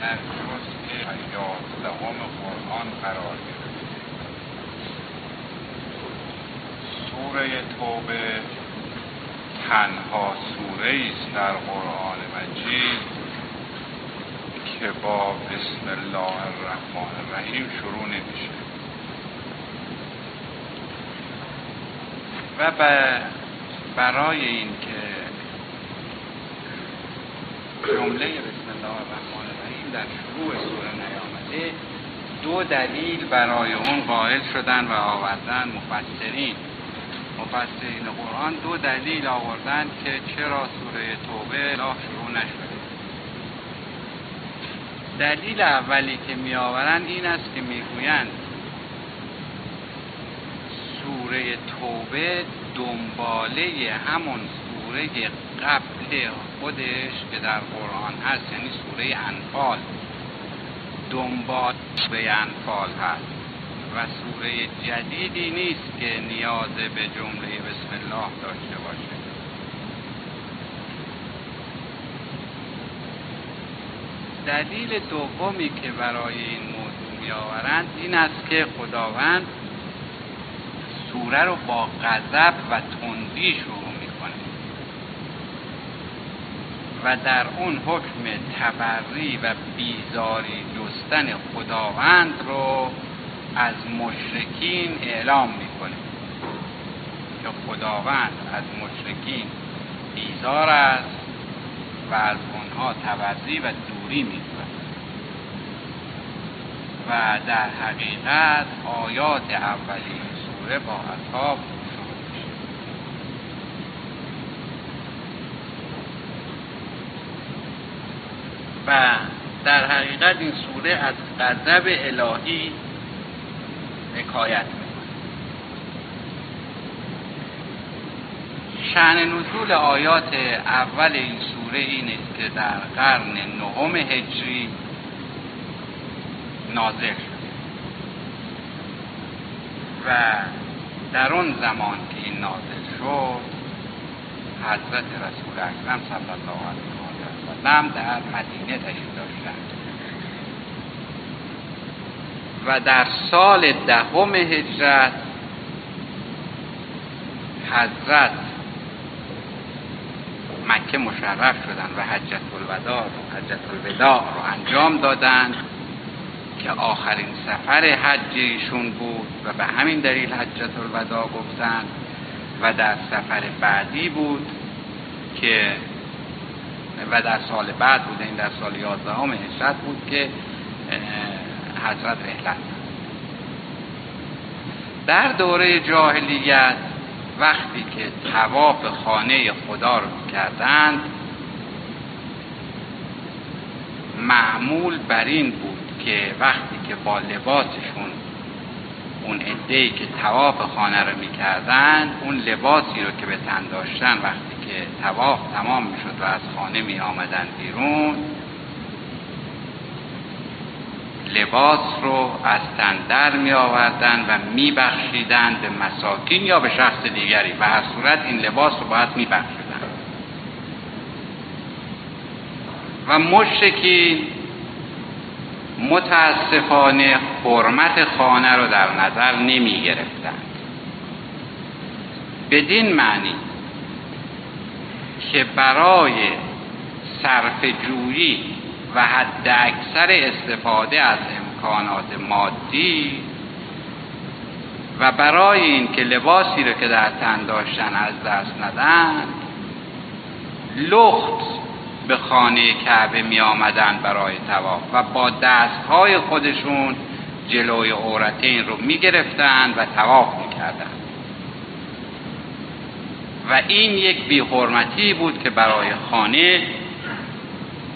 در جزء یازدهم قرآن قرار گرفته سوره توبه تنها سوره است در قرآن مجید که با بسم الله الرحمن الرحیم شروع نمیشه و برای اینکه جمله بسم الله الرحمن الرحیم در شروع سوره نیامده دو دلیل برای اون قائل شدن و آوردن مفسرین. مفسرین قرآن دو دلیل آوردن که چرا سوره توبه لا شروع نشده. دلیل اولی که می آورند این است که می‌گویند سوره توبه دنباله همون سوره قبل. خودش که در قرآن هست یعنی سوره انفال. دنبال سوره انفال هست. و سوره جدیدی نیست که نیاز به جمله بسم الله داشته باشه. دلیل دومی که برای این موضوع میآورند این است که خداوند سوره رو با غضب و تندی شروع می‌کنه و در اون حکم تبری و بیزاری جستن خداوند رو از مشرکین اعلام می‌کنه. که خداوند از مشرکین بیزار است و از اونها تبری و دوری می‌کنه. و در حقیقت آیات اولی سوره با عذاب شروع میشه و در حقیقت این سوره از غضب الهی حکایت شعن نزول آیات اول این سوره این است که در قرن نهم هجری نازل شد و در اون زمان که این نازل شد حضرت رسول اکرم صلی الله علیه سلم در مدینه تشریف داشتند و در سال دهم هجرت حضرت مکه مشرف شدن و حجت الوداع رو حجت الوداع رو انجام دادند که آخرین سفر حج ایشون بود و به همین دلیل حجت الوداع گفتند و در سفر بعدی بود که و در سال بعد بود این در سال یازدهم هجرت بود که حضرت رحلت در دوره جاهلیت وقتی که تواف خانه خدا رو کردند معمول بر این بود که وقتی که با لباسشون اون ادهی که تواف خانه رو می‌کردن اون لباسی رو که به تن داشتن وقتی که تواف تمام می‌شد و از خانه می آمدن بیرون لباس رو از تن در می آوردن و می بخشیدن به مساکین یا به شخص دیگری. و هر صورت این لباس رو باید می بخشیدن و مشرکین متاسفانه حرمت خانه رو در نظر نمی گرفتند بدین معنی که برای صرف جویی و حد اکثر استفاده از امکانات مادی و برای اینکه لباسی رو که در تن داشتن از دست ندن لخت به خانه کعبه می آمدن برای تواف و با دستهای خودشون جلوی عورتین رو می گرفتن و تواف می کردن. و این یک بیحرمتی بود که برای خانه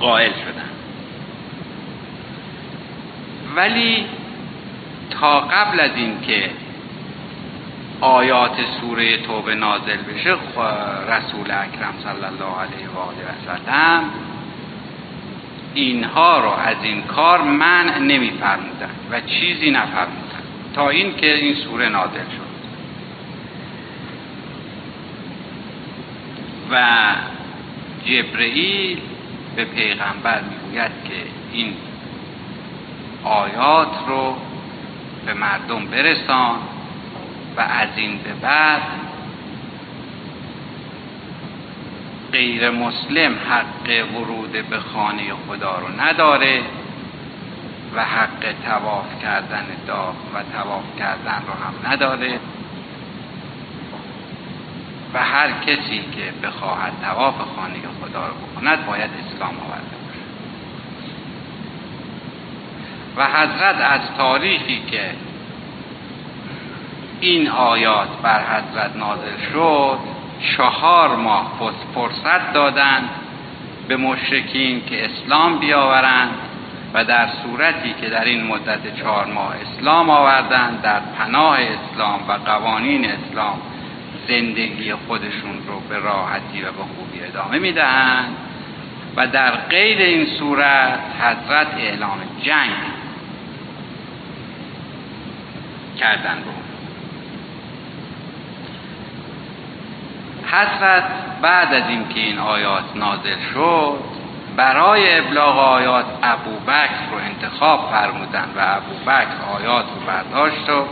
قائل شدن. ولی تا قبل از اینکه آیات سوره توبه نازل بشه رسول اکرم صلی الله علیه و آله و سلم اینها رو از این کار من نمیفرمودن و چیزی نفرمودن تا اینکه این سوره نازل شد. و جبرئیل به پیغمبر می‌گوید که این آیات رو به مردم برسان و از این به بعد غیر مسلم حق ورود به خانه خدا رو نداره و حق تواف کردن داغ و تواف کردن رو هم نداره. و هر کسی که بخواهد تواف خانه خدا رو بکند باید اسلام آورده و حضرت از تاریخی که این آیات بر حضرت نازل شد چهار ماه فرصت دادند به مشرکین که اسلام بیاورند و در صورتی که در این مدت چهار ماه اسلام آوردند در پناه اسلام و قوانین اسلام زندگی خودشون رو به راحتی و به خوبی ادامه می‌دهند و در غیر این صورت حضرت اعلام جنگ کردن رو. حضرت بعد از اینکه این آیات نازل شد برای ابلاغ آیات ابو بکر رو انتخاب فرمودن و ابو بکر آیات رو برداشت و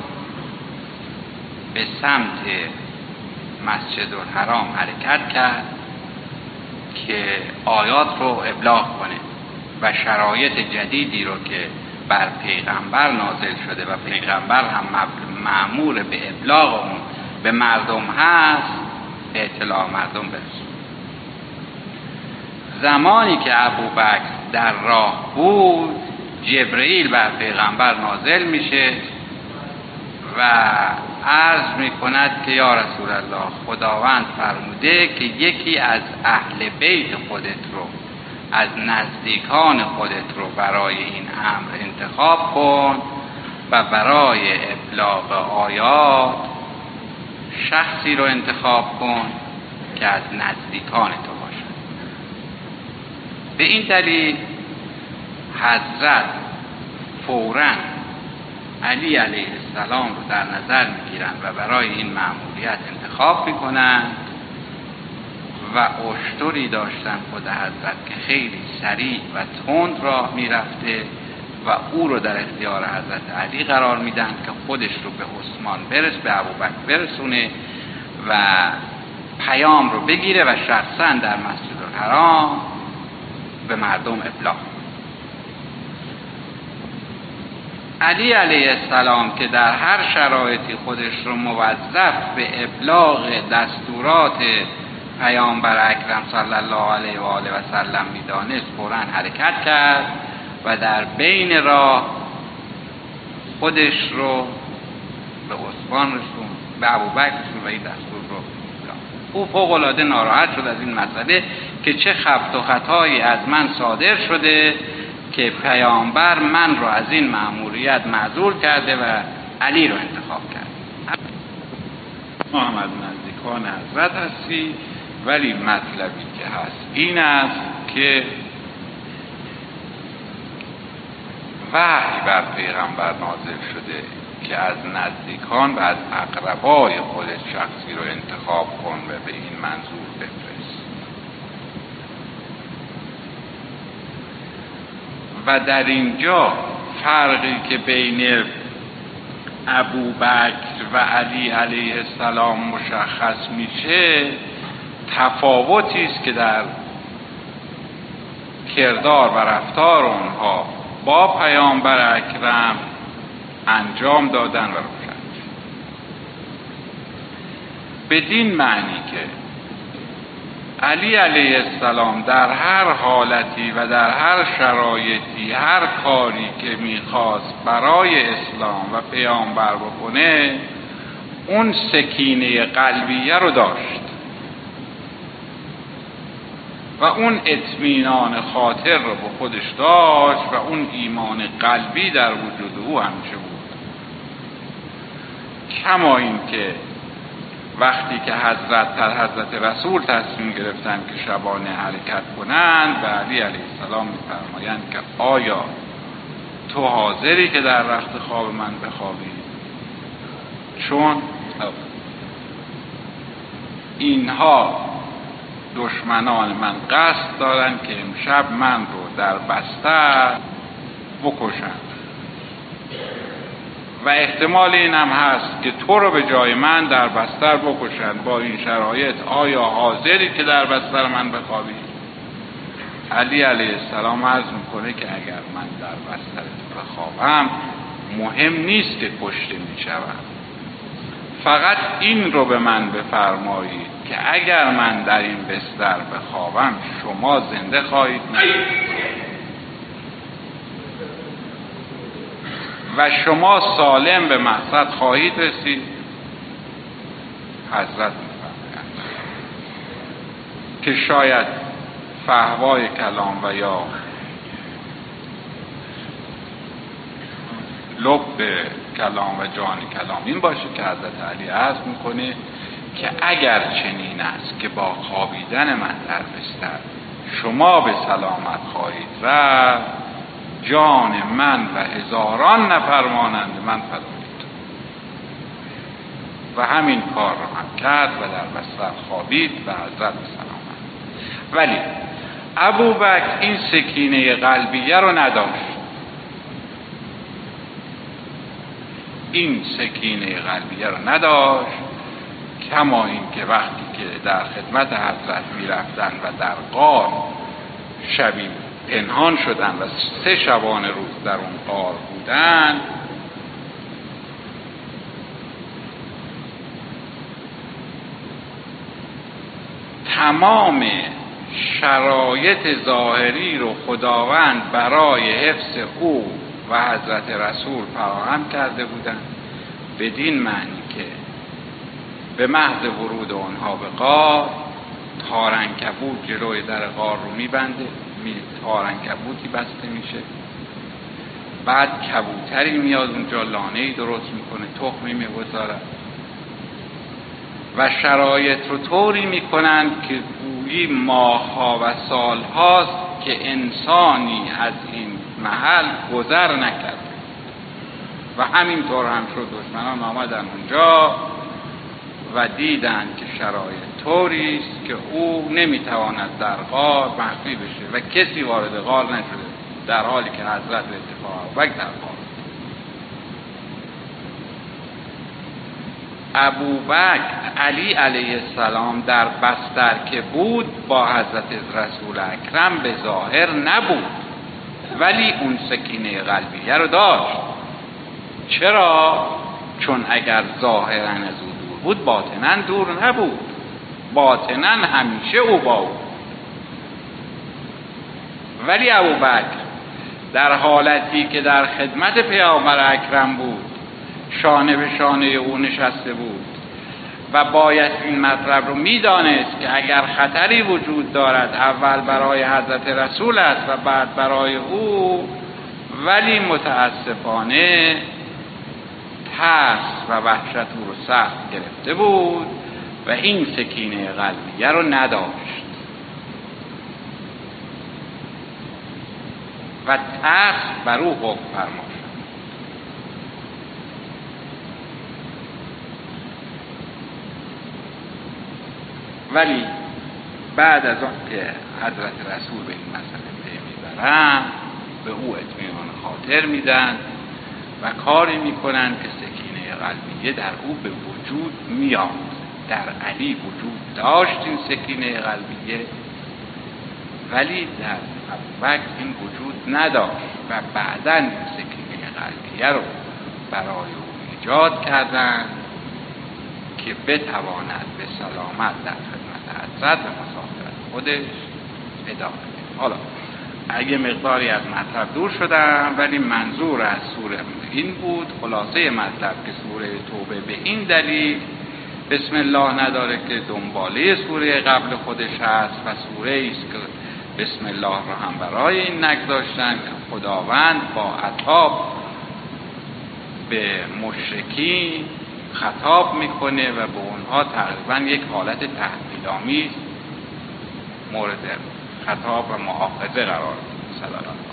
به سمت مسجد الحرام حرکت کرد که آیات رو ابلاغ کنه و شرایط جدیدی رو که بر پیغمبر نازل شده و پیغمبر هم معمول به ابلاغ اون به مردم هست اطلاع مردم برسون زمانی که ابو بکر در راه بود جبرئیل بر پیغمبر نازل میشه و عرض می کند که یا رسول الله خداوند فرموده که یکی از اهل بیت خودت رو از نزدیکان خودت رو برای این امر انتخاب کن و برای ابلاغ آیات شخصی رو انتخاب کن که از نزدیکان تو باشد به این دلیل حضرت فوراً علی علیه السلام رو در نظر می‌گیرند و برای این معمولیت انتخاب می‌کنند و اشتری داشتن خود حضرت که خیلی سریع و تند راه می‌رفته و او رو در اختیار حضرت علی قرار میدن که خودش رو به عثمان برس به ابوبکر برسونه و پیام رو بگیره و شخصا در مسجد الحرام به مردم ابلاغ علی علیه السلام که در هر شرایطی خودش رو موظف به ابلاغ دستورات پیامبر اکرم صلی الله علیه و آله و سلم می‌دانست فورا حرکت کرد و در بین راه خودش رو به عثمان رسون به ابوبکر رسون و این دستور رو او فوق العاده ناراحت شد از این مسئله که چه خفت و خطایی از من صادر شده که پیامبر من رو از این مأموریت معذور کرده و علی رو انتخاب کرد. از نزدیکان حضرت هستی ولی مطلبی که هست این است که وحی بر پیغمبر نازل شده که از نزدیکان و از اقربای خود شخصی رو انتخاب کن و به این منظور بفرست. و در اینجا فرقی که بین ابو بکر و علی علیه السلام مشخص میشه تفاوتی است که در کردار و رفتار اونها با پیامبر اکرم انجام دادن و روشن بدین معنی که علی علیه السلام در هر حالتی و در هر شرایطی هر کاری که می‌خواست برای اسلام و پیامبر بکنه اون سکینه قلبیه رو داشت. و اون اطمینان خاطر رو به خودش داشت و اون ایمان قلبی در وجود او همیشه بود. کما این که وقتی که حضرت تر حضرت رسول تصمیم گرفتن که شبانه حرکت کنند به علی علیه السلام میفرمایند که آیا تو حاضری که در رخت خواب من بخوابی؟ چون اینها دشمنان من قصد دارن که امشب من رو در بستر بکشن و احتمال این هم هست که تو رو به جای من در بستر بکشن با این شرایط آیا حاضری که در بستر من بخوابی؟ علی علیه السلام عرض می‌کنه که اگر من در بستر بخوابم مهم نیست که کشته می‌شوم. فقط این رو به من بفرمایید که اگر من در این بستر بخوابم شما زنده خواهید و شما سالم به مقصد خواهید رسید. حضرت که شاید فهوای کلام و یا لب کلام و جان کلام این باشه که حضرت علی عرض می‌کنه که اگر چنین است که با خوابیدن من در بستر شما به سلامت خواهید رفت جان من و هزاران نفر مانند من فدایید و همین کار رو هم کرد و در بستر خوابید و حضرت سلامت. ولی ابو بکر این سکینه قلبیه رو نداشت. این سکینه قلبیه رو نداشت کما این که وقتی که در خدمت حضرت می‌رفتن و در قار شبی پنهان شدن و سه شبانه روز در اون قار بودن. تمام شرایط ظاهری رو خداوند برای حفظ او و حضرت رسول فراهم کرده بودند بدین معنی که به محض ورود آنها به قار تارنکبوت جلوی در قار رو میبنده. می تارنکبوتی بسته میشه. بعد کبوتری میاد اونجا لانه ای درست می‌کنه تخمی می‌گذاره. و شرایط رو طوری می‌کنند که گویی ماهها و سالهاست که انسانی از این محل گذر نکرد و همینطور هم شد دشمنان آمدن اونجا و دیدند که شرایط طوری است که او نمی‌تواند در غار مخفی بشه و کسی وارد غار نشده در حالی که حضرت اتفاق و در غار ابو علی علیه السلام در بستر که بود با حضرت رسول اکرم به ظاهر نبود ولی اون سکینه قلبیه رو داشت. چرا؟ چون اگر ظاهرا از او دور بود باطنا دور نبود. باطنا همیشه او با او. ولی ابو بکر در حالتی که در خدمت پیامبر اکرم بود شانه به شانه او نشسته بود و باید این مطلب رو می‌دانست که اگر خطری وجود دارد اول برای حضرت رسول است و بعد برای او ولی متاسفانه ترس و وحشت او رو سخت گرفته بود. و این سکینه قلبیه رو نداشت. و ترس بر او حکم فرما ولی بعد از آن که حضرت رسول به این مسئله پی می‌برن به او اطمینان خاطر میدن و کاری می‌کنن که سکینه قلبیه در او به وجود میاد در علی وجود داشت این سکینه قلبیه ولی در ابوبکر این وجود نداشت و بعدا این سکینه قلبیه رو برای او ایجاد کردند که بتواند به سلامت در خدمت حضرت و مسافرت خودش ادامه حالا اگه مقداری از مطلب دور شدم ولی منظور از سوره این بود خلاصه مطلب که سوره توبه به این دلیل بسم الله نداره که دنباله سوره قبل خودش هست و سوره است که بسم الله را هم برای این نگذاشتن که خداوند با عطاب به مشرکین خطاب می‌کنه و به اونها تقریبا یک حالت تحمیلامی مورد خطاب و محافظه قرار میده.